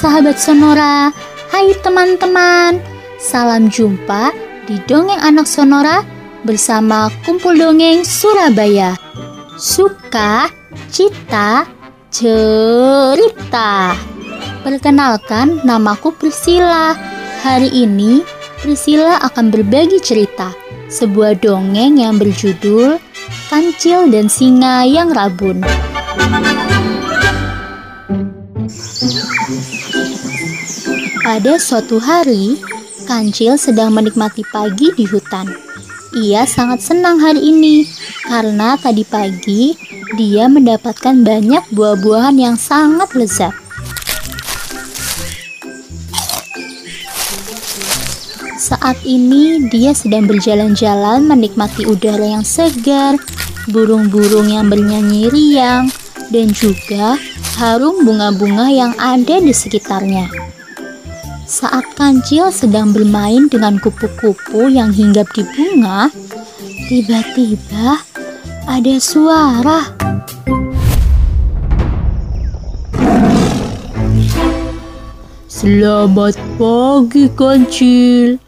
sahabat Sonora, hai teman-teman. Salam jumpa di Dongeng Anak Sonora bersama Kumpul Dongeng Surabaya. Suka, cita, cerita. Perkenalkan, namaku Priscilla. Hari ini Priscilla akan berbagi cerita sebuah dongeng yang berjudul Kancil dan Singa yang Rabun. Pada suatu hari, Kancil sedang menikmati pagi di hutan. Ia sangat senang hari ini karena tadi pagi dia mendapatkan banyak buah-buahan yang sangat lezat. Saat ini dia sedang berjalan-jalan menikmati udara yang segar, burung-burung yang bernyanyi riang, dan juga harum bunga-bunga yang ada di sekitarnya. Saat kancil sedang bermain dengan kupu-kupu yang hinggap di bunga, tiba-tiba ada suara. Selamat pagi, kancil.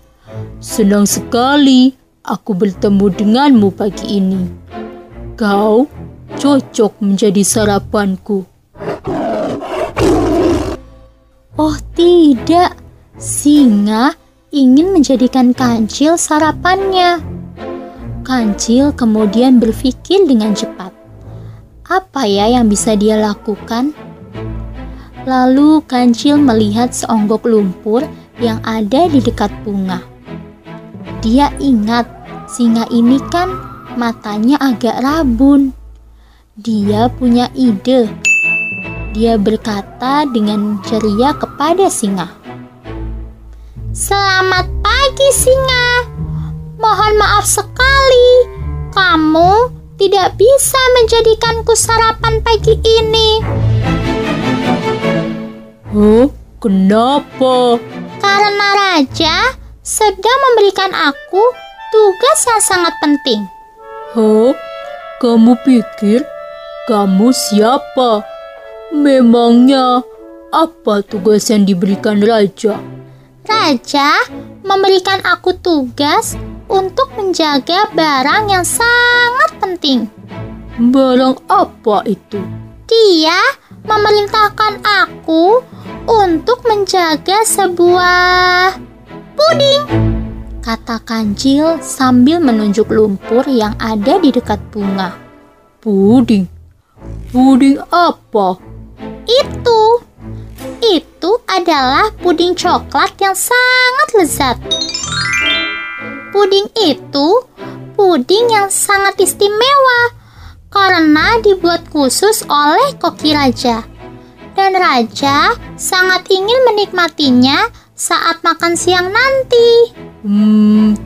Senang sekali aku bertemu denganmu pagi ini. Kau cocok menjadi sarapanku. Oh, tidak. Singa ingin menjadikan kancil sarapannya. Kancil kemudian berpikir dengan cepat. Apa ya yang bisa dia lakukan? Lalu kancil melihat seonggok lumpur yang ada di dekat bunga. Dia ingat singa ini kan matanya agak rabun. Dia punya ide. Dia berkata dengan ceria kepada singa. Selamat pagi, singa. Mohon maaf sekali, kamu tidak bisa menjadikanku sarapan pagi ini. Huh? Kenapa? Karena raja sedang memberikan aku tugas yang sangat penting. Huh? Kamu pikir kamu siapa? Memangnya apa tugas yang diberikan raja? Raja memberikan aku tugas untuk menjaga barang yang sangat penting. Barang apa itu? Dia memerintahkan aku untuk menjaga sebuah puding. Kata kancil sambil menunjuk lumpur yang ada di dekat bunga. Puding? Puding apa? Itu itu adalah puding coklat yang sangat lezat. Puding itu puding yang sangat istimewa karena dibuat khusus oleh koki raja. Dan raja sangat ingin menikmatinya saat makan siang nanti. Hmm,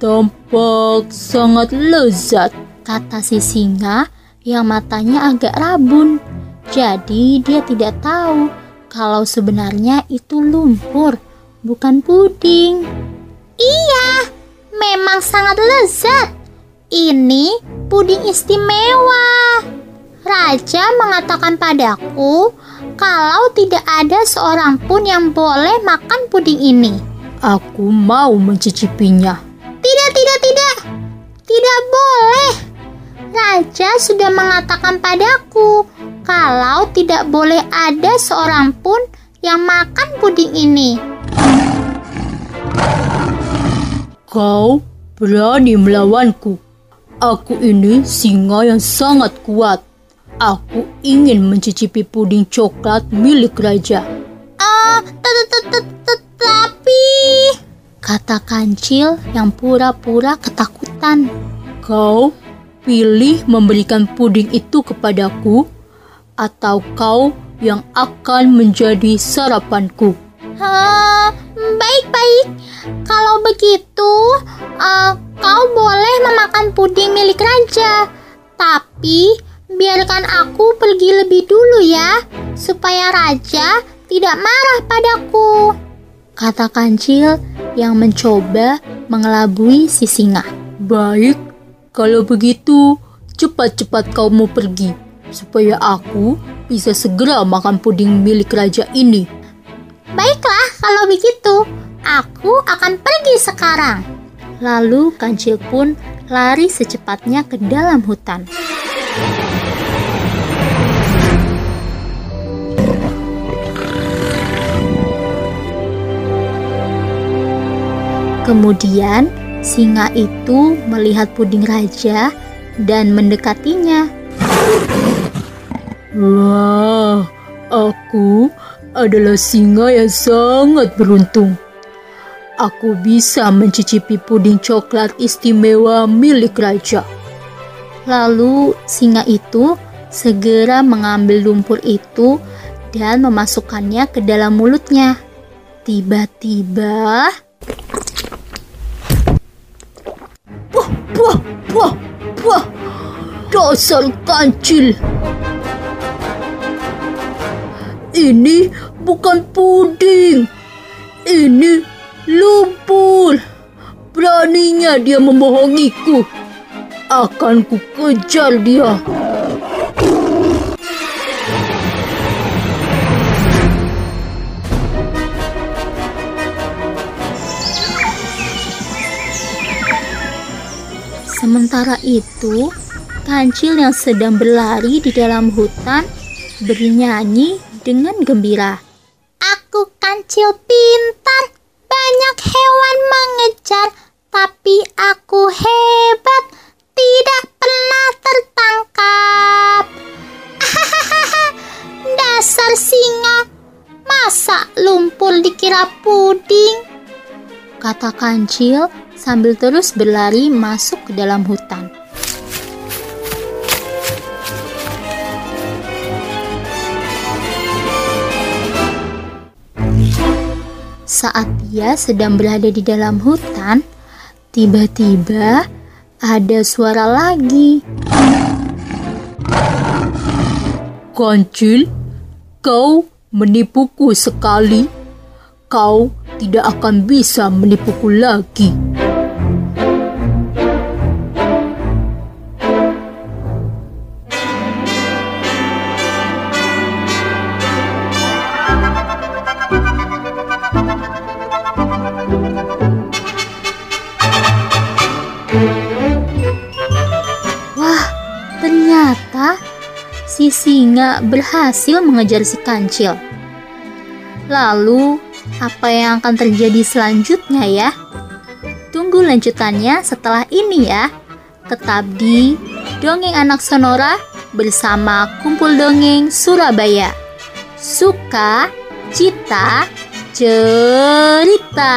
tampak sangat lezat, kata si singa yang matanya agak rabun. Jadi dia tidak tahu kalau sebenarnya itu lumpur, bukan puding. Iya, memang sangat lezat. Ini puding istimewa. Raja mengatakan padaku kalau tidak ada seorang pun yang boleh makan puding ini. Aku mau mencicipinya. Tidak, tidak, tidak. Tidak boleh. Raja sudah mengatakan padaku kalau tidak boleh ada seorang pun yang makan puding ini. Kau berani melawanku. Aku ini singa yang sangat kuat. Aku ingin mencicipi puding coklat milik raja. Ah, tetapi kata kancil yang pura-pura ketakutan. Kau pilih memberikan puding itu kepadaku atau kau yang akan menjadi sarapanku? baik-baik. Kalau begitu, uh, kau boleh memakan puding milik raja. Tapi biarkan aku pergi lebih dulu ya, supaya raja tidak marah padaku. Kata kancil yang mencoba mengelabui si singa. Baik, kalau begitu cepat-cepat kau mau pergi supaya aku bisa segera makan puding milik raja ini. kalau begitu, aku akan pergi sekarang. Lalu kancil pun lari secepatnya ke dalam hutan. Kemudian singa itu melihat puding raja dan mendekatinya. Wah, aku adalah singa yang sangat beruntung. Aku bisa mencicipi puding coklat istimewa milik raja. Lalu singa itu segera mengambil lumpur itu dan memasukkannya ke dalam mulutnya. Tiba-tiba Wah, wah, wah, dasar kancil. Ini bukan puding. Ini lumpur. Beraninya dia membohongiku. Akan ku kejar dia. Sementara itu, kancil yang sedang berlari di dalam hutan bernyanyi dengan gembira. Aku kancil pintar, banyak hewan mengejar, tapi aku hebat, tidak pernah tertangkap. Dasar singa, masa lumpur dikira puding? Kata kancil sambil terus berlari masuk ke dalam hutan. Saat dia sedang berada di dalam hutan, tiba-tiba ada suara lagi. Kancil, kau menipuku sekali. Kau tidak akan bisa menipuku lagi. Si singa berhasil mengejar si kancil. Lalu, apa yang akan terjadi selanjutnya ya? Tunggu lanjutannya setelah ini ya. Tetap di Dongeng Anak Sonora bersama Kumpul Dongeng Surabaya. Suka, cita, cerita.